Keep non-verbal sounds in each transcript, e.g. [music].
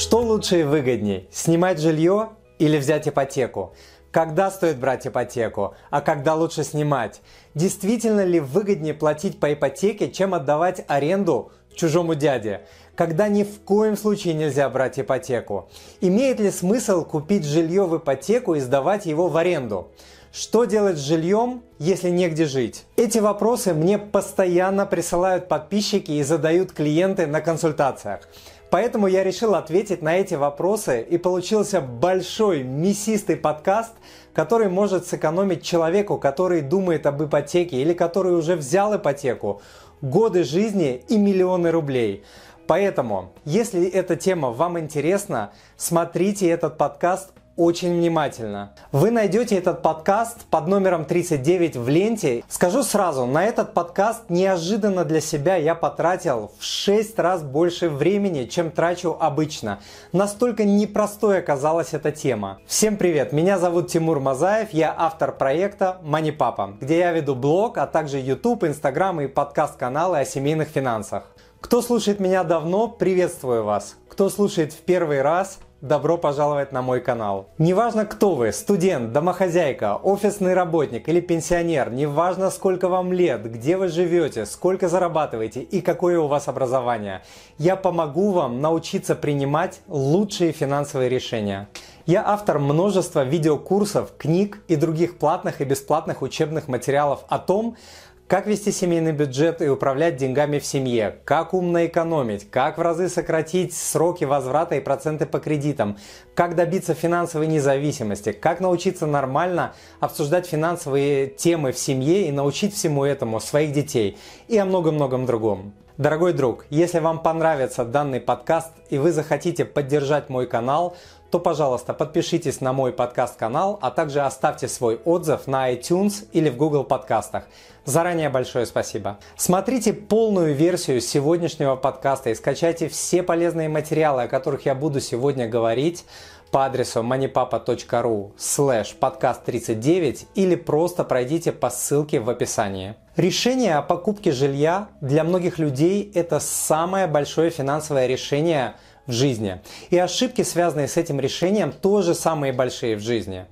Что лучше и выгоднее, снимать жилье или взять ипотеку? Когда стоит брать ипотеку, а когда лучше снимать? Действительно ли выгоднее платить по ипотеке, чем отдавать аренду чужому дяде? Когда ни в коем случае нельзя брать ипотеку? Имеет ли смысл купить жилье в ипотеку и сдавать его в аренду? Что делать с жильем, если негде жить? Эти вопросы мне постоянно присылают подписчики и задают клиенты на консультациях. Поэтому я решил ответить на эти вопросы и получился большой мясистый подкаст, который может сэкономить человеку, который думает об ипотеке или который уже взял ипотеку, годы жизни и миллионы рублей. Поэтому, если эта тема вам интересна, смотрите этот подкаст очень внимательно. Вы найдете этот подкаст под номером 39 в ленте. Скажу сразу, на этот подкаст неожиданно для себя я потратил в 6 раз больше времени, чем трачу обычно. Настолько непростой оказалась эта тема. Всем привет, меня зовут Тимур Мазаев, я автор проекта Papa, где я веду блог, а также YouTube, Instagram и подкаст-каналы о семейных финансах. Кто слушает меня давно, приветствую вас. Кто слушает в первый раз, Добро пожаловать на мой канал. Неважно кто вы, студент, домохозяйка, офисный работник или пенсионер, неважно сколько вам лет, где вы живете, сколько зарабатываете и какое у вас образование, я помогу вам научиться принимать лучшие финансовые решения. Я автор множества видеокурсов, книг и других платных и бесплатных учебных материалов о том, как вести семейный бюджет и управлять деньгами в семье? Как умно экономить? Как в разы сократить сроки возврата и проценты по кредитам? Как добиться финансовой независимости? Как научиться нормально обсуждать финансовые темы в семье и научить всему этому своих детей? И о многом-многом другом. Дорогой друг, если вам понравится данный подкаст и вы захотите поддержать мой канал, то, пожалуйста, подпишитесь на мой подкаст-канал, а также оставьте свой отзыв на iTunes или в Google подкастах. Заранее большое спасибо. Смотрите полную версию сегодняшнего подкаста и скачайте все полезные материалы, о которых я буду сегодня говорить по адресу moneypapa.ru slash подкаст 39 или просто пройдите по ссылке в описании. Решение о покупке жилья для многих людей это самое большое финансовое решение – в жизни. И ошибки, связанные с этим решением, тоже самые большие в жизни.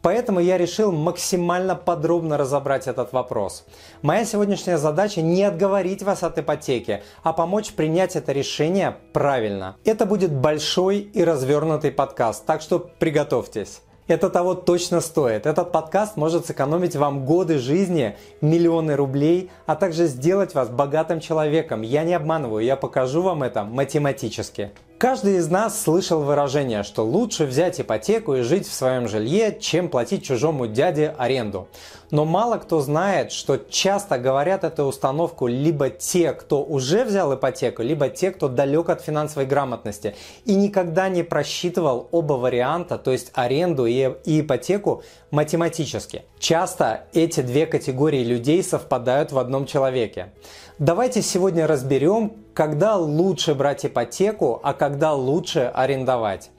Поэтому я решил максимально подробно разобрать этот вопрос. Моя сегодняшняя задача не отговорить вас от ипотеки, а помочь принять это решение правильно. Это будет большой и развернутый подкаст, так что приготовьтесь. Это того точно стоит. Этот подкаст может сэкономить вам годы жизни, миллионы рублей, а также сделать вас богатым человеком. Я не обманываю, я покажу вам это математически. Каждый из нас слышал выражение, что лучше взять ипотеку и жить в своем жилье, чем платить чужому дяде аренду. Но мало кто знает, что часто говорят эту установку либо те, кто уже взял ипотеку, либо те, кто далек от финансовой грамотности и никогда не просчитывал оба варианта, то есть аренду и ипотеку математически. Часто эти две категории людей совпадают в одном человеке. Давайте сегодня разберем, когда лучше брать ипотеку, а когда лучше арендовать.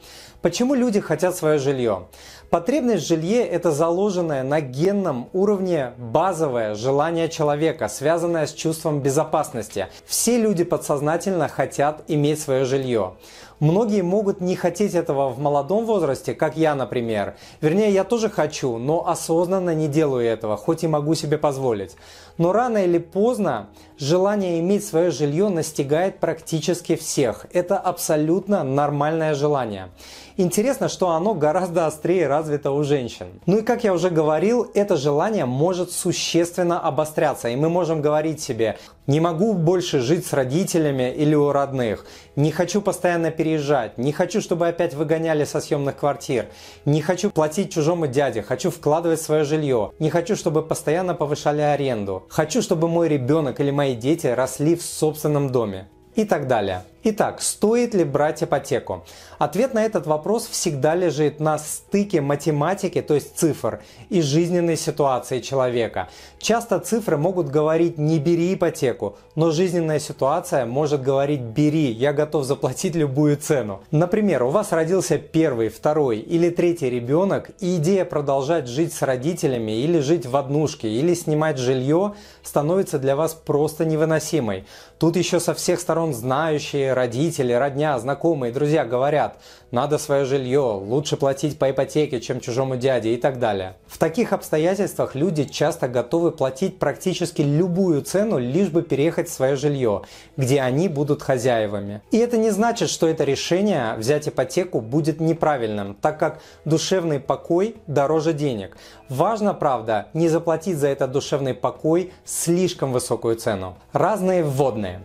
Почему люди хотят свое жилье? Потребность в жилье – это заложенное на генном уровне базовое желание человека, связанное с чувством безопасности. Все люди подсознательно хотят иметь свое жилье. Многие могут не хотеть этого в молодом возрасте, как я, например. Вернее, я тоже хочу, но осознанно не делаю этого, хоть и могу себе позволить. Но рано или поздно желание иметь свое жилье настигает практически всех. Это абсолютно нормальное желание. Интересно, что оно гораздо острее развито у женщин. Ну и как я уже говорил, это желание может существенно обостряться. И мы можем говорить себе, не могу больше жить с родителями или у родных, не хочу постоянно переезжать, не хочу, чтобы опять выгоняли со съемных квартир, не хочу платить чужому дяде, хочу вкладывать свое жилье, не хочу, чтобы постоянно повышали аренду, хочу, чтобы мой ребенок или мои дети росли в собственном доме и так далее. Итак, стоит ли брать ипотеку? Ответ на этот вопрос всегда лежит на стыке математики, то есть цифр, и жизненной ситуации человека. Часто цифры могут говорить «не бери ипотеку», но жизненная ситуация может говорить «бери, я готов заплатить любую цену». Например, у вас родился первый, второй или третий ребенок, и идея продолжать жить с родителями или жить в однушке, или снимать жилье становится для вас просто невыносимой. Тут еще со всех сторон знающие, родители, родня, знакомые, друзья говорят, надо свое жилье, лучше платить по ипотеке, чем чужому дяде и так далее. В таких обстоятельствах люди часто готовы платить практически любую цену, лишь бы переехать в свое жилье, где они будут хозяевами. И это не значит, что это решение взять ипотеку будет неправильным, так как душевный покой дороже денег. Важно, правда, не заплатить за этот душевный покой слишком высокую цену. Разные вводные.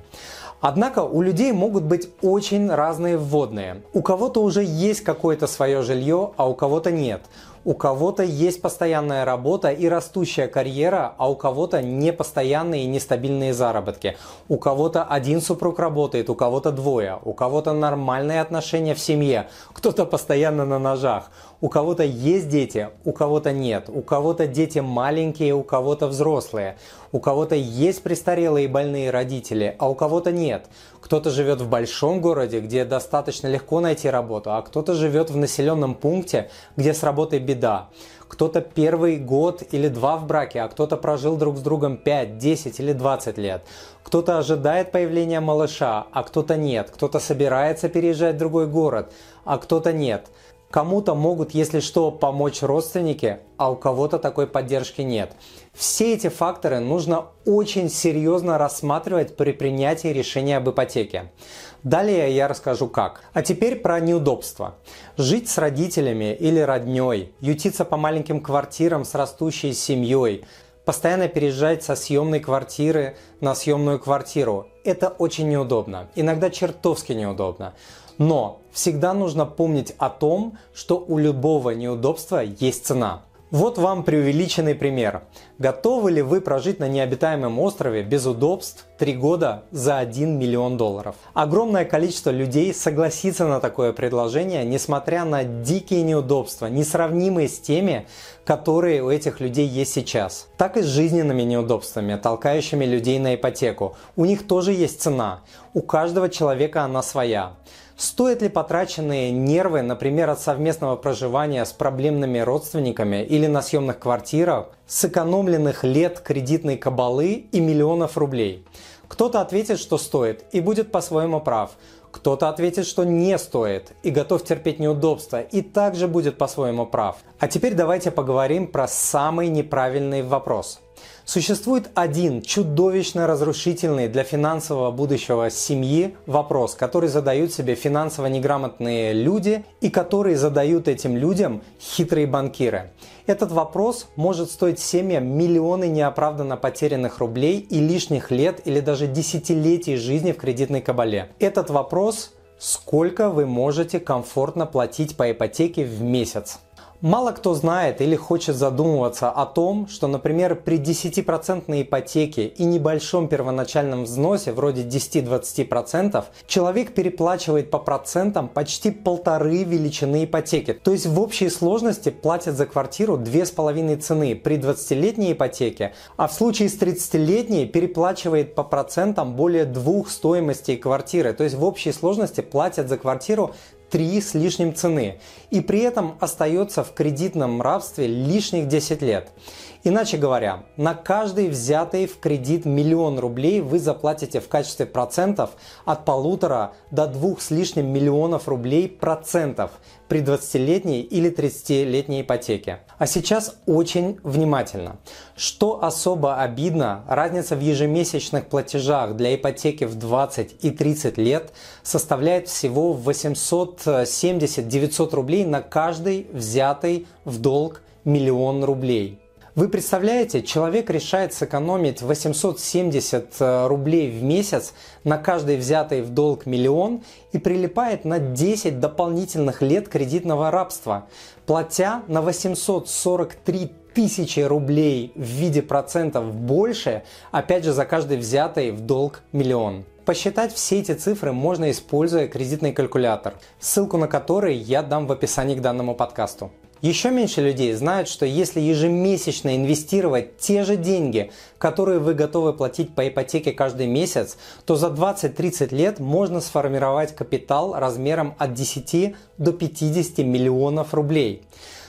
Однако у людей могут быть очень разные вводные. У кого-то уже есть какое-то свое жилье, а у кого-то нет. У кого-то есть постоянная работа и растущая карьера, а у кого-то непостоянные и нестабильные заработки. У кого-то один супруг работает, у кого-то двое, у кого-то нормальные отношения в семье, кто-то постоянно на ножах. У кого-то есть дети, у кого-то нет. У кого-то дети маленькие, у кого-то взрослые. У кого-то есть престарелые и больные родители, а у кого-то нет. Кто-то живет в большом городе, где достаточно легко найти работу, а кто-то живет в населенном пункте, где с работой беда. Кто-то первый год или два в браке, а кто-то прожил друг с другом 5, 10 или 20 лет. Кто-то ожидает появления малыша, а кто-то нет. Кто-то собирается переезжать в другой город, а кто-то нет. Кому-то могут, если что, помочь родственники, а у кого-то такой поддержки нет. Все эти факторы нужно очень серьезно рассматривать при принятии решения об ипотеке. Далее я расскажу как. А теперь про неудобства. Жить с родителями или родней, ютиться по маленьким квартирам с растущей семьей, постоянно переезжать со съемной квартиры на съемную квартиру. Это очень неудобно, иногда чертовски неудобно. Но всегда нужно помнить о том, что у любого неудобства есть цена. Вот вам преувеличенный пример. Готовы ли вы прожить на необитаемом острове без удобств 3 года за 1 миллион долларов? Огромное количество людей согласится на такое предложение, несмотря на дикие неудобства, несравнимые с теми, которые у этих людей есть сейчас. Так и с жизненными неудобствами, толкающими людей на ипотеку. У них тоже есть цена. У каждого человека она своя. Стоит ли потраченные нервы, например, от совместного проживания с проблемными родственниками или на съемных квартирах, сэкономленных лет кредитной кабалы и миллионов рублей? Кто-то ответит, что стоит и будет по-своему прав. Кто-то ответит, что не стоит и готов терпеть неудобства и также будет по-своему прав. А теперь давайте поговорим про самый неправильный вопрос – Существует один чудовищно разрушительный для финансового будущего семьи вопрос, который задают себе финансово неграмотные люди и который задают этим людям хитрые банкиры. Этот вопрос может стоить семьям миллионы неоправданно потерянных рублей и лишних лет или даже десятилетий жизни в кредитной кабале. Этот вопрос – сколько вы можете комфортно платить по ипотеке в месяц? Мало кто знает или хочет задумываться о том, что, например, при 10% ипотеке и небольшом первоначальном взносе, вроде 10-20%, человек переплачивает по процентам почти полторы величины ипотеки. То есть в общей сложности платит за квартиру две с половиной цены при 20-летней ипотеке, а в случае с 30-летней переплачивает по процентам более двух стоимостей квартиры. То есть в общей сложности платят за квартиру 3 с лишним цены и при этом остается в кредитном рабстве лишних 10 лет. Иначе говоря, на каждый взятый в кредит миллион рублей вы заплатите в качестве процентов от полутора до двух с лишним миллионов рублей процентов при 20-летней или 30-летней ипотеке. А сейчас очень внимательно. Что особо обидно, разница в ежемесячных платежах для ипотеки в 20 и 30 лет составляет всего 870-900 рублей на каждый взятый в долг миллион рублей. Вы представляете, человек решает сэкономить 870 э, рублей в месяц на каждый взятый в долг миллион и прилипает на 10 дополнительных лет кредитного рабства, платя на 843 тысячи рублей в виде процентов больше, опять же за каждый взятый в долг миллион. Посчитать все эти цифры можно, используя кредитный калькулятор, ссылку на который я дам в описании к данному подкасту. Еще меньше людей знают, что если ежемесячно инвестировать те же деньги, которые вы готовы платить по ипотеке каждый месяц, то за 20-30 лет можно сформировать капитал размером от 10 до 50 миллионов рублей.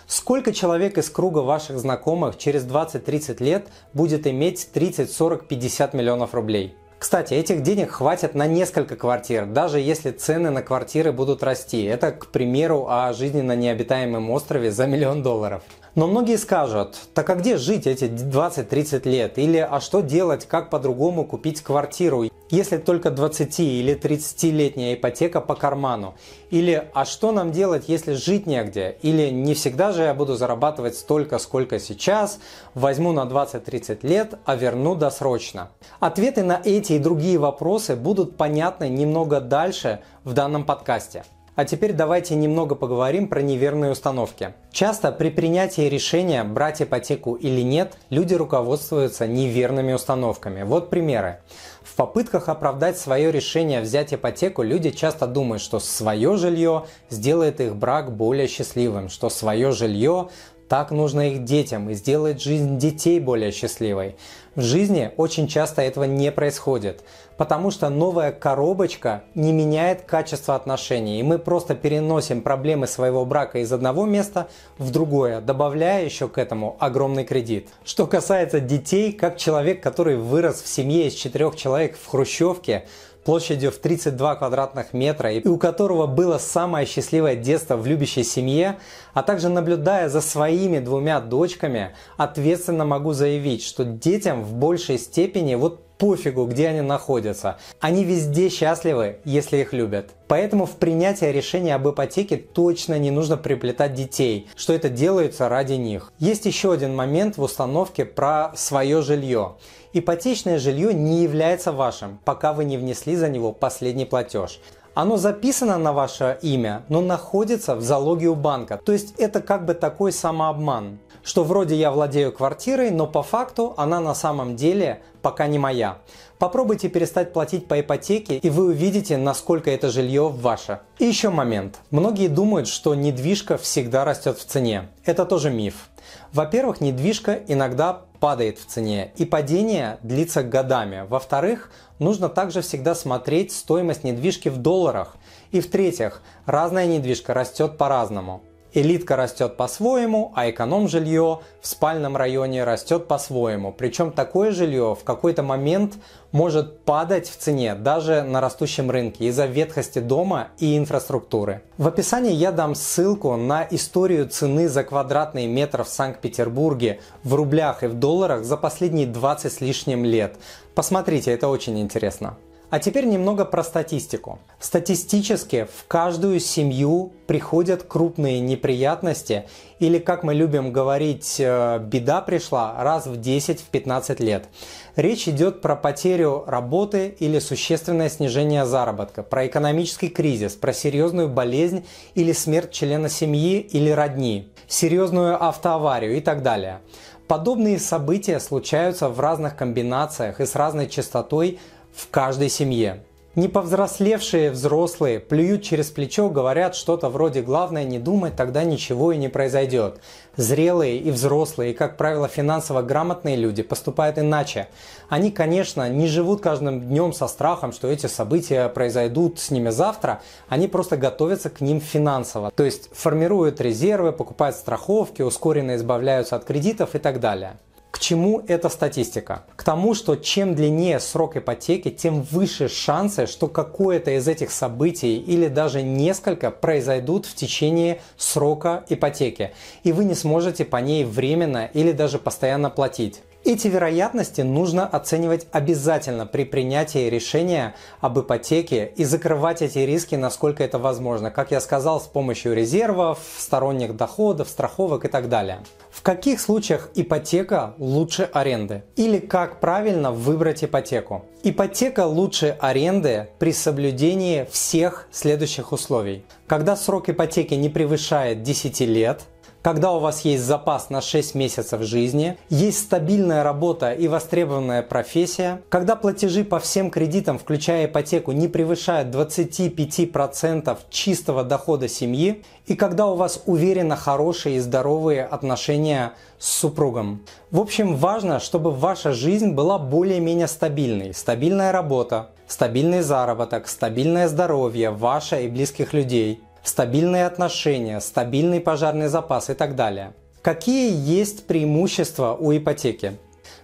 Сколько человек из круга ваших знакомых через 20-30 лет будет иметь 30, 40, 50 миллионов рублей? Кстати, этих денег хватит на несколько квартир, даже если цены на квартиры будут расти. Это, к примеру, о жизни на необитаемом острове за миллион долларов. Но многие скажут, так а где жить эти 20-30 лет? Или а что делать, как по-другому купить квартиру, если только 20 или 30-летняя ипотека по карману? Или а что нам делать, если жить негде? Или не всегда же я буду зарабатывать столько, сколько сейчас, возьму на 20-30 лет, а верну досрочно? Ответы на эти и другие вопросы будут понятны немного дальше в данном подкасте. А теперь давайте немного поговорим про неверные установки. Часто при принятии решения брать ипотеку или нет, люди руководствуются неверными установками. Вот примеры. В попытках оправдать свое решение взять ипотеку, люди часто думают, что свое жилье сделает их брак более счастливым, что свое жилье так нужно их детям и сделает жизнь детей более счастливой. В жизни очень часто этого не происходит, потому что новая коробочка не меняет качество отношений, и мы просто переносим проблемы своего брака из одного места в другое, добавляя еще к этому огромный кредит. Что касается детей, как человек, который вырос в семье из четырех человек в Хрущевке, площадью в 32 квадратных метра и у которого было самое счастливое детство в любящей семье, а также наблюдая за своими двумя дочками, ответственно могу заявить, что детям в большей степени вот пофигу, где они находятся. Они везде счастливы, если их любят. Поэтому в принятии решения об ипотеке точно не нужно приплетать детей, что это делается ради них. Есть еще один момент в установке про свое жилье. Ипотечное жилье не является вашим, пока вы не внесли за него последний платеж. Оно записано на ваше имя, но находится в залоге у банка. То есть это как бы такой самообман, что вроде я владею квартирой, но по факту она на самом деле пока не моя. Попробуйте перестать платить по ипотеке, и вы увидите, насколько это жилье ваше. И еще момент. Многие думают, что недвижка всегда растет в цене. Это тоже миф. Во-первых, недвижка иногда падает в цене, и падение длится годами. Во-вторых, нужно также всегда смотреть стоимость недвижки в долларах. И в-третьих, разная недвижка растет по-разному. Элитка растет по-своему, а эконом-жилье в спальном районе растет по-своему. Причем такое жилье в какой-то момент может падать в цене даже на растущем рынке из-за ветхости дома и инфраструктуры. В описании я дам ссылку на историю цены за квадратный метр в Санкт-Петербурге в рублях и в долларах за последние 20 с лишним лет. Посмотрите, это очень интересно. А теперь немного про статистику. Статистически в каждую семью приходят крупные неприятности или, как мы любим говорить, э, беда пришла раз в 10-15 лет. Речь идет про потерю работы или существенное снижение заработка, про экономический кризис, про серьезную болезнь или смерть члена семьи или родни, серьезную автоаварию и так далее. Подобные события случаются в разных комбинациях и с разной частотой в каждой семье. Не повзрослевшие взрослые плюют через плечо, говорят что-то вроде «главное не думать, тогда ничего и не произойдет». Зрелые и взрослые, и, как правило, финансово грамотные люди поступают иначе. Они, конечно, не живут каждым днем со страхом, что эти события произойдут с ними завтра, они просто готовятся к ним финансово. То есть формируют резервы, покупают страховки, ускоренно избавляются от кредитов и так далее. К чему эта статистика? К тому, что чем длиннее срок ипотеки, тем выше шансы, что какое-то из этих событий или даже несколько произойдут в течение срока ипотеки, и вы не сможете по ней временно или даже постоянно платить. Эти вероятности нужно оценивать обязательно при принятии решения об ипотеке и закрывать эти риски, насколько это возможно, как я сказал, с помощью резервов, сторонних доходов, страховок и так далее. В каких случаях ипотека лучше аренды? Или как правильно выбрать ипотеку? Ипотека лучше аренды при соблюдении всех следующих условий. Когда срок ипотеки не превышает 10 лет – когда у вас есть запас на 6 месяцев жизни, есть стабильная работа и востребованная профессия, когда платежи по всем кредитам, включая ипотеку, не превышают 25% чистого дохода семьи, и когда у вас уверенно хорошие и здоровые отношения с супругом. В общем, важно, чтобы ваша жизнь была более-менее стабильной. Стабильная работа, стабильный заработок, стабильное здоровье ваше и близких людей – стабильные отношения, стабильный пожарный запас и так далее. Какие есть преимущества у ипотеки?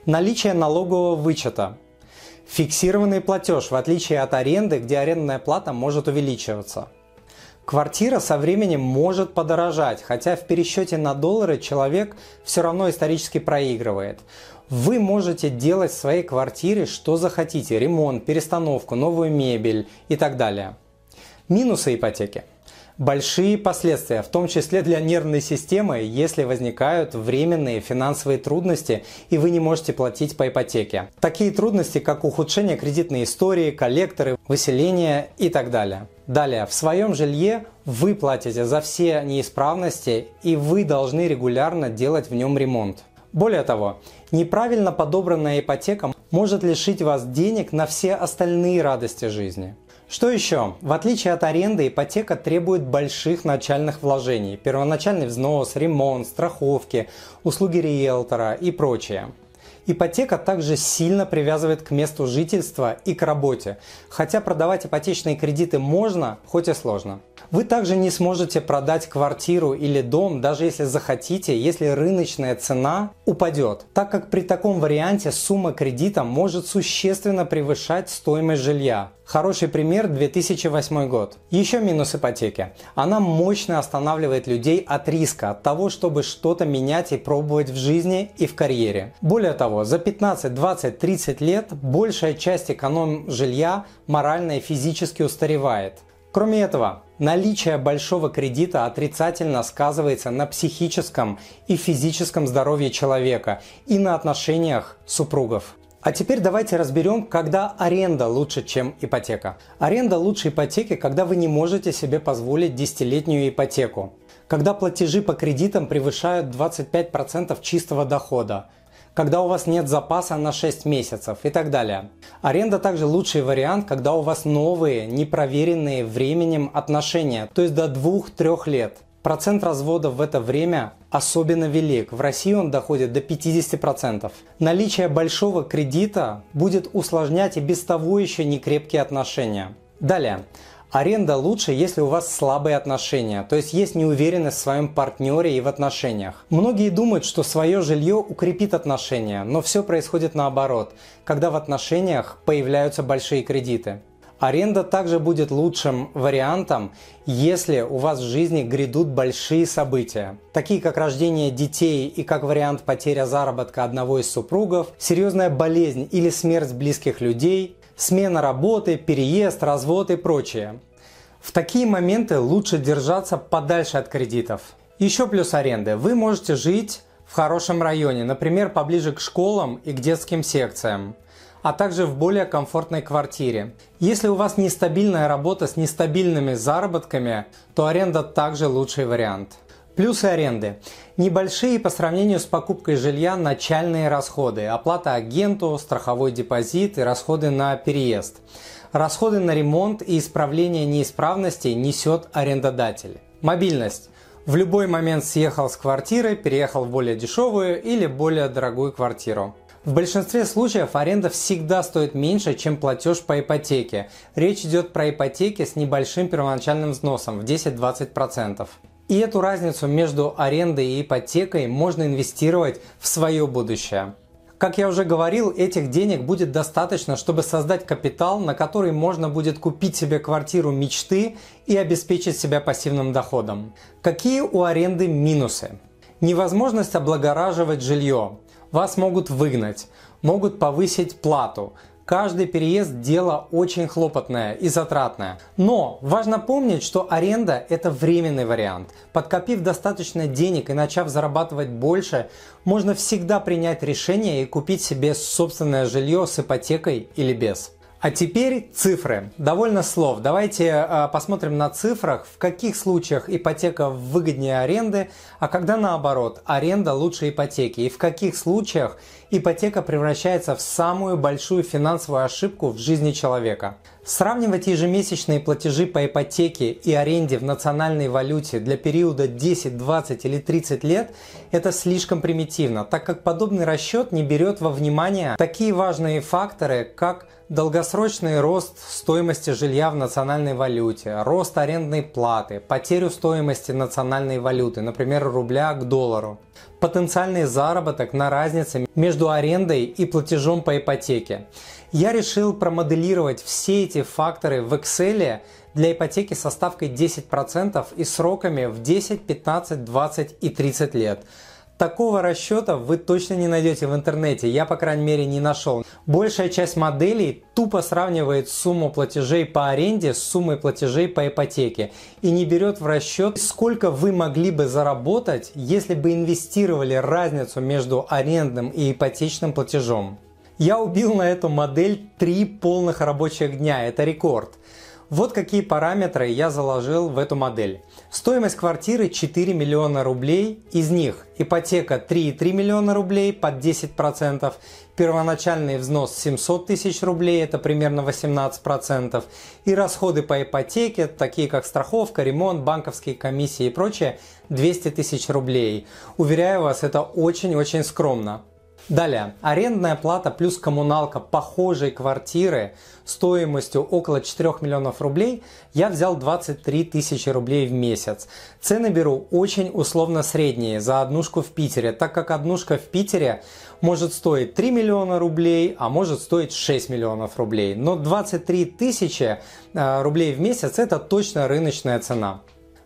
Наличие налогового вычета. Фиксированный платеж, в отличие от аренды, где арендная плата может увеличиваться. Квартира со временем может подорожать, хотя в пересчете на доллары человек все равно исторически проигрывает. Вы можете делать в своей квартире что захотите, ремонт, перестановку, новую мебель и так далее. Минусы ипотеки большие последствия, в том числе для нервной системы, если возникают временные финансовые трудности и вы не можете платить по ипотеке. Такие трудности, как ухудшение кредитной истории, коллекторы, выселение и так далее. Далее, в своем жилье вы платите за все неисправности и вы должны регулярно делать в нем ремонт. Более того, неправильно подобранная ипотека может лишить вас денег на все остальные радости жизни. Что еще? В отличие от аренды, ипотека требует больших начальных вложений. Первоначальный взнос, ремонт, страховки, услуги риэлтора и прочее. Ипотека также сильно привязывает к месту жительства и к работе, хотя продавать ипотечные кредиты можно, хоть и сложно. Вы также не сможете продать квартиру или дом, даже если захотите, если рыночная цена упадет, так как при таком варианте сумма кредита может существенно превышать стоимость жилья. Хороший пример 2008 год. Еще минус ипотеки. Она мощно останавливает людей от риска, от того, чтобы что-то менять и пробовать в жизни и в карьере. Более того, за 15, 20, 30 лет большая часть эконом жилья морально и физически устаревает. Кроме этого, наличие большого кредита отрицательно сказывается на психическом и физическом здоровье человека и на отношениях супругов. А теперь давайте разберем, когда аренда лучше, чем ипотека. Аренда лучше ипотеки, когда вы не можете себе позволить десятилетнюю ипотеку. Когда платежи по кредитам превышают 25% чистого дохода когда у вас нет запаса на 6 месяцев и так далее. Аренда также лучший вариант, когда у вас новые, непроверенные временем отношения, то есть до 2-3 лет. Процент разводов в это время особенно велик. В России он доходит до 50%. Наличие большого кредита будет усложнять и без того еще некрепкие отношения. Далее. Аренда лучше, если у вас слабые отношения, то есть есть неуверенность в своем партнере и в отношениях. Многие думают, что свое жилье укрепит отношения, но все происходит наоборот, когда в отношениях появляются большие кредиты. Аренда также будет лучшим вариантом, если у вас в жизни грядут большие события, такие как рождение детей и как вариант потеря заработка одного из супругов, серьезная болезнь или смерть близких людей, смена работы, переезд, развод и прочее. В такие моменты лучше держаться подальше от кредитов. Еще плюс аренды. Вы можете жить в хорошем районе, например, поближе к школам и к детским секциям, а также в более комфортной квартире. Если у вас нестабильная работа с нестабильными заработками, то аренда также лучший вариант. Плюсы аренды. Небольшие по сравнению с покупкой жилья начальные расходы. Оплата агенту, страховой депозит и расходы на переезд. Расходы на ремонт и исправление неисправностей несет арендодатель. Мобильность. В любой момент съехал с квартиры, переехал в более дешевую или более дорогую квартиру. В большинстве случаев аренда всегда стоит меньше, чем платеж по ипотеке. Речь идет про ипотеки с небольшим первоначальным взносом в 10-20%. И эту разницу между арендой и ипотекой можно инвестировать в свое будущее. Как я уже говорил, этих денег будет достаточно, чтобы создать капитал, на который можно будет купить себе квартиру мечты и обеспечить себя пассивным доходом. Какие у аренды минусы? Невозможность облагораживать жилье. Вас могут выгнать, могут повысить плату, Каждый переезд – дело очень хлопотное и затратное. Но важно помнить, что аренда – это временный вариант. Подкопив достаточно денег и начав зарабатывать больше, можно всегда принять решение и купить себе собственное жилье с ипотекой или без. А теперь цифры. Довольно слов. Давайте э, посмотрим на цифрах, в каких случаях ипотека выгоднее аренды, а когда наоборот, аренда лучше ипотеки. И в каких случаях ипотека превращается в самую большую финансовую ошибку в жизни человека. Сравнивать ежемесячные платежи по ипотеке и аренде в национальной валюте для периода 10, 20 или 30 лет – это слишком примитивно, так как подобный расчет не берет во внимание такие важные факторы, как долгосрочный рост стоимости жилья в национальной валюте, рост арендной платы, потерю стоимости национальной валюты, например, рубля к доллару, потенциальный заработок на разнице между арендой и платежом по ипотеке. Я решил промоделировать все эти факторы в Excel для ипотеки со ставкой 10% и сроками в 10, 15, 20 и 30 лет. Такого расчета вы точно не найдете в интернете, я по крайней мере не нашел. Большая часть моделей тупо сравнивает сумму платежей по аренде с суммой платежей по ипотеке и не берет в расчет, сколько вы могли бы заработать, если бы инвестировали разницу между арендным и ипотечным платежом. Я убил на эту модель три полных рабочих дня, это рекорд. Вот какие параметры я заложил в эту модель. Стоимость квартиры 4 миллиона рублей, из них ипотека 3,3 миллиона рублей под 10%, первоначальный взнос 700 тысяч рублей, это примерно 18%, и расходы по ипотеке, такие как страховка, ремонт, банковские комиссии и прочее, 200 тысяч рублей. Уверяю вас, это очень-очень скромно. Далее, арендная плата плюс коммуналка похожей квартиры стоимостью около 4 миллионов рублей я взял 23 тысячи рублей в месяц. Цены беру очень условно средние за однушку в Питере, так как однушка в Питере может стоить 3 миллиона рублей, а может стоить 6 миллионов рублей. Но 23 тысячи э, рублей в месяц это точно рыночная цена.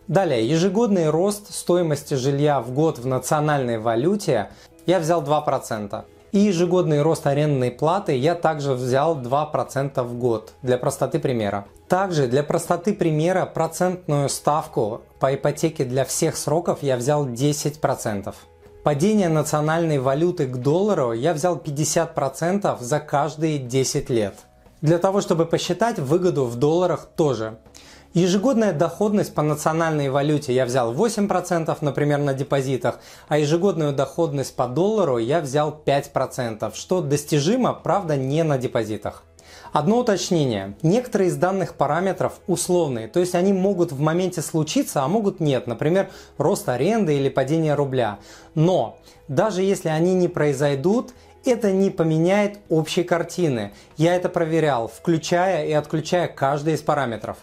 Далее, ежегодный рост стоимости жилья в год в национальной валюте я взял 2%. И ежегодный рост арендной платы я также взял 2% в год, для простоты примера. Также для простоты примера процентную ставку по ипотеке для всех сроков я взял 10%. Падение национальной валюты к доллару я взял 50% за каждые 10 лет. Для того, чтобы посчитать выгоду в долларах тоже. Ежегодная доходность по национальной валюте я взял 8%, например, на депозитах, а ежегодную доходность по доллару я взял 5%, что достижимо, правда, не на депозитах. Одно уточнение. Некоторые из данных параметров условные, то есть они могут в моменте случиться, а могут нет. Например, рост аренды или падение рубля. Но даже если они не произойдут, это не поменяет общей картины. Я это проверял, включая и отключая каждый из параметров.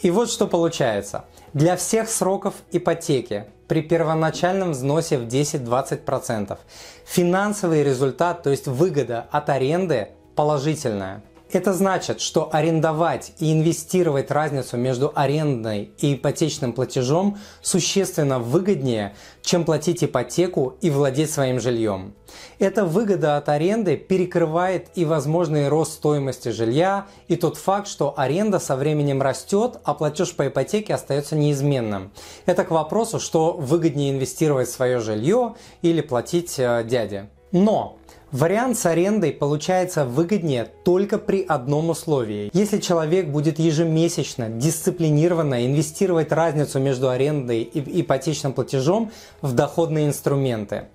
И вот что получается. Для всех сроков ипотеки при первоначальном взносе в 10-20% финансовый результат, то есть выгода от аренды положительная. Это значит, что арендовать и инвестировать разницу между арендной и ипотечным платежом существенно выгоднее, чем платить ипотеку и владеть своим жильем. Эта выгода от аренды перекрывает и возможный рост стоимости жилья, и тот факт, что аренда со временем растет, а платеж по ипотеке остается неизменным. Это к вопросу, что выгоднее инвестировать в свое жилье или платить э, дяде. Но Вариант с арендой получается выгоднее только при одном условии. Если человек будет ежемесячно, дисциплинированно инвестировать разницу между арендой и ипотечным платежом в доходные инструменты.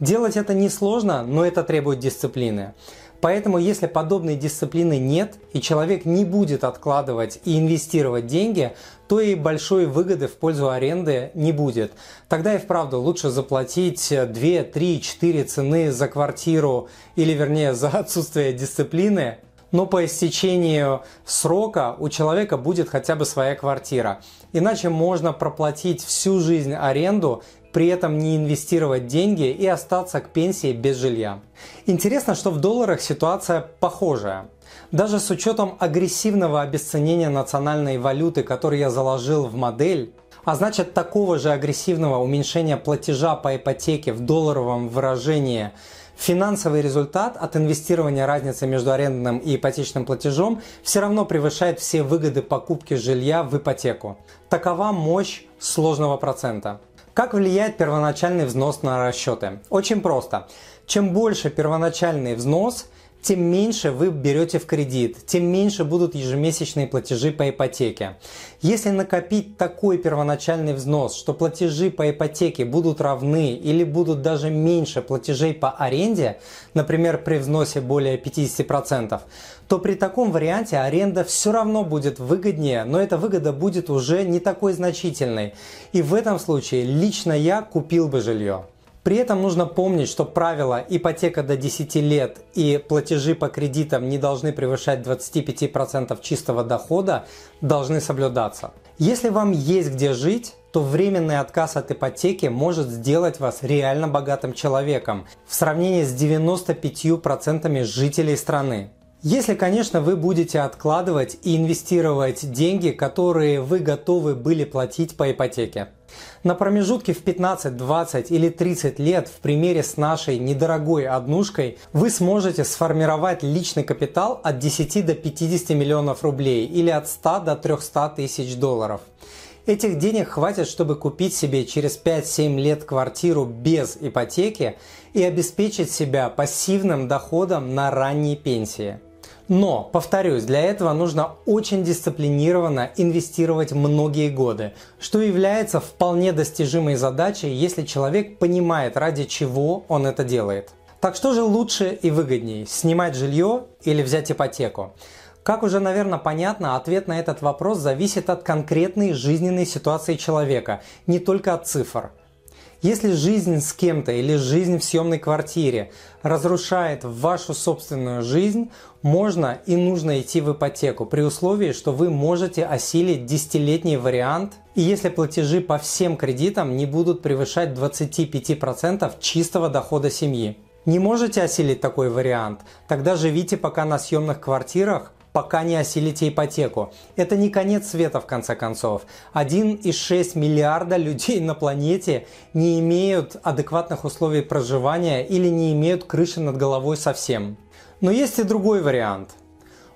Делать это несложно, но это требует дисциплины. Поэтому, если подобной дисциплины нет, и человек не будет откладывать и инвестировать деньги, то и большой выгоды в пользу аренды не будет. Тогда и вправду лучше заплатить 2, 3, 4 цены за квартиру или вернее [laughs] за отсутствие дисциплины, но по истечению срока у человека будет хотя бы своя квартира. Иначе можно проплатить всю жизнь аренду при этом не инвестировать деньги и остаться к пенсии без жилья. Интересно, что в долларах ситуация похожая. Даже с учетом агрессивного обесценения национальной валюты, который я заложил в модель, а значит такого же агрессивного уменьшения платежа по ипотеке в долларовом выражении, финансовый результат от инвестирования разницы между арендным и ипотечным платежом все равно превышает все выгоды покупки жилья в ипотеку. Такова мощь сложного процента. Как влияет первоначальный взнос на расчеты? Очень просто. Чем больше первоначальный взнос, тем меньше вы берете в кредит, тем меньше будут ежемесячные платежи по ипотеке. Если накопить такой первоначальный взнос, что платежи по ипотеке будут равны или будут даже меньше платежей по аренде, например, при взносе более 50%, то при таком варианте аренда все равно будет выгоднее, но эта выгода будет уже не такой значительной. И в этом случае лично я купил бы жилье. При этом нужно помнить, что правило ипотека до 10 лет и платежи по кредитам не должны превышать 25% чистого дохода должны соблюдаться. Если вам есть где жить, то временный отказ от ипотеки может сделать вас реально богатым человеком в сравнении с 95% жителей страны. Если, конечно, вы будете откладывать и инвестировать деньги, которые вы готовы были платить по ипотеке. На промежутке в 15, 20 или 30 лет в примере с нашей недорогой однушкой вы сможете сформировать личный капитал от 10 до 50 миллионов рублей или от 100 до 300 тысяч долларов. Этих денег хватит, чтобы купить себе через 5-7 лет квартиру без ипотеки и обеспечить себя пассивным доходом на ранней пенсии. Но, повторюсь, для этого нужно очень дисциплинированно инвестировать многие годы, что является вполне достижимой задачей, если человек понимает, ради чего он это делает. Так что же лучше и выгоднее, снимать жилье или взять ипотеку? Как уже, наверное, понятно, ответ на этот вопрос зависит от конкретной жизненной ситуации человека, не только от цифр. Если жизнь с кем-то или жизнь в съемной квартире разрушает вашу собственную жизнь, можно и нужно идти в ипотеку при условии, что вы можете осилить десятилетний вариант и если платежи по всем кредитам не будут превышать 25% чистого дохода семьи. Не можете осилить такой вариант? Тогда живите пока на съемных квартирах, пока не осилите ипотеку. Это не конец света в конце концов. 1,6 миллиарда людей на планете не имеют адекватных условий проживания или не имеют крыши над головой совсем. Но есть и другой вариант.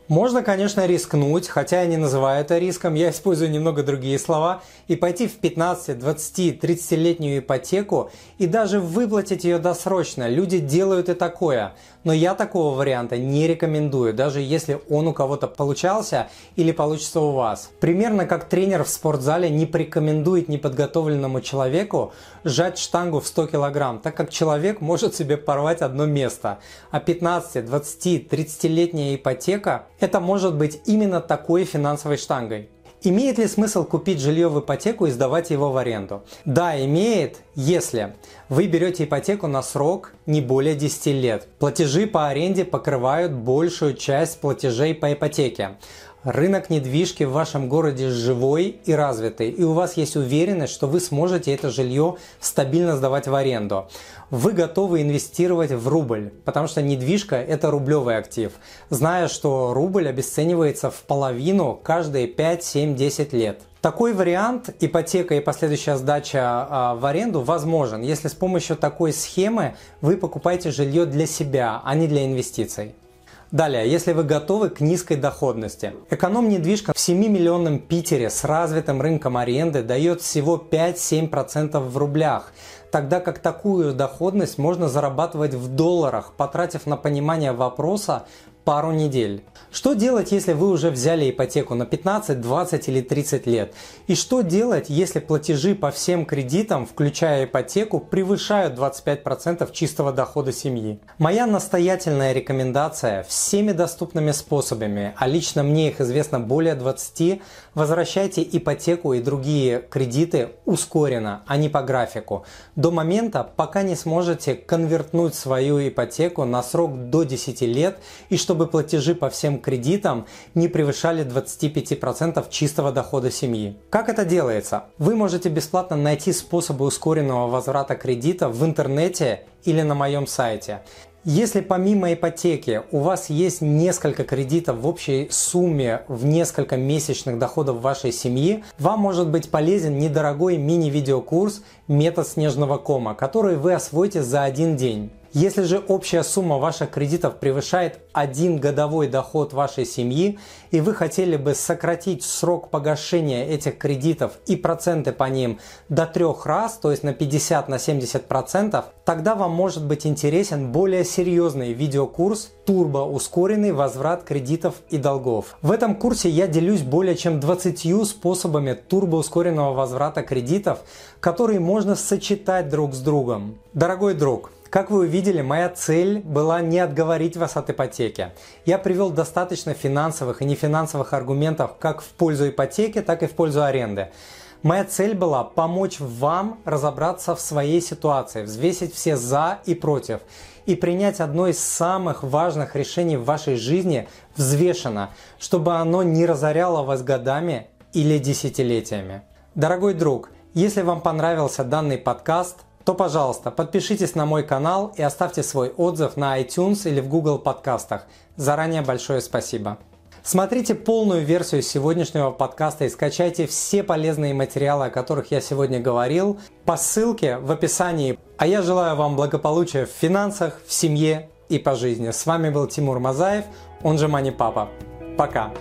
Можно, конечно, рискнуть, хотя я не называю это риском, я использую немного другие слова, и пойти в 15, 20, 30-летнюю ипотеку и даже выплатить ее досрочно. Люди делают и такое. Но я такого варианта не рекомендую, даже если он у кого-то получался или получится у вас. Примерно как тренер в спортзале не порекомендует неподготовленному человеку сжать штангу в 100 кг, так как человек может себе порвать одно место. А 15, 20, 30-летняя ипотека – это может быть именно такой финансовой штангой. Имеет ли смысл купить жилье в ипотеку и сдавать его в аренду? Да, имеет, если вы берете ипотеку на срок не более 10 лет. Платежи по аренде покрывают большую часть платежей по ипотеке. Рынок недвижки в вашем городе живой и развитый, и у вас есть уверенность, что вы сможете это жилье стабильно сдавать в аренду. Вы готовы инвестировать в рубль, потому что недвижка – это рублевый актив, зная, что рубль обесценивается в половину каждые 5, 7, 10 лет. Такой вариант ипотека и последующая сдача а, в аренду возможен, если с помощью такой схемы вы покупаете жилье для себя, а не для инвестиций. Далее, если вы готовы к низкой доходности. Эконом-недвижка в 7-миллионном Питере с развитым рынком аренды дает всего 5-7% в рублях, тогда как такую доходность можно зарабатывать в долларах, потратив на понимание вопроса пару недель. Что делать, если вы уже взяли ипотеку на 15, 20 или 30 лет? И что делать, если платежи по всем кредитам, включая ипотеку, превышают 25% чистого дохода семьи? Моя настоятельная рекомендация всеми доступными способами, а лично мне их известно более 20, возвращайте ипотеку и другие кредиты ускоренно, а не по графику, до момента, пока не сможете конвертнуть свою ипотеку на срок до 10 лет и чтобы платежи по всем кредитам не превышали 25% чистого дохода семьи. Как это делается? Вы можете бесплатно найти способы ускоренного возврата кредита в интернете или на моем сайте. Если помимо ипотеки у вас есть несколько кредитов в общей сумме в несколько месячных доходов вашей семьи, вам может быть полезен недорогой мини-видеокурс «Метод снежного кома», который вы освоите за один день. Если же общая сумма ваших кредитов превышает один годовой доход вашей семьи, и вы хотели бы сократить срок погашения этих кредитов и проценты по ним до трех раз, то есть на 50 на 70 процентов, тогда вам может быть интересен более серьезный видеокурс «Турбо ускоренный возврат кредитов и долгов». В этом курсе я делюсь более чем 20 способами турбо ускоренного возврата кредитов, которые можно сочетать друг с другом. Дорогой друг, как вы увидели, моя цель была не отговорить вас от ипотеки. Я привел достаточно финансовых и нефинансовых аргументов как в пользу ипотеки, так и в пользу аренды. Моя цель была помочь вам разобраться в своей ситуации, взвесить все за и против и принять одно из самых важных решений в вашей жизни взвешенно, чтобы оно не разоряло вас годами или десятилетиями. Дорогой друг, если вам понравился данный подкаст – то, пожалуйста, подпишитесь на мой канал и оставьте свой отзыв на iTunes или в Google подкастах. Заранее большое спасибо. Смотрите полную версию сегодняшнего подкаста и скачайте все полезные материалы, о которых я сегодня говорил, по ссылке в описании. А я желаю вам благополучия в финансах, в семье и по жизни. С вами был Тимур Мазаев, он же Мани Папа. Пока!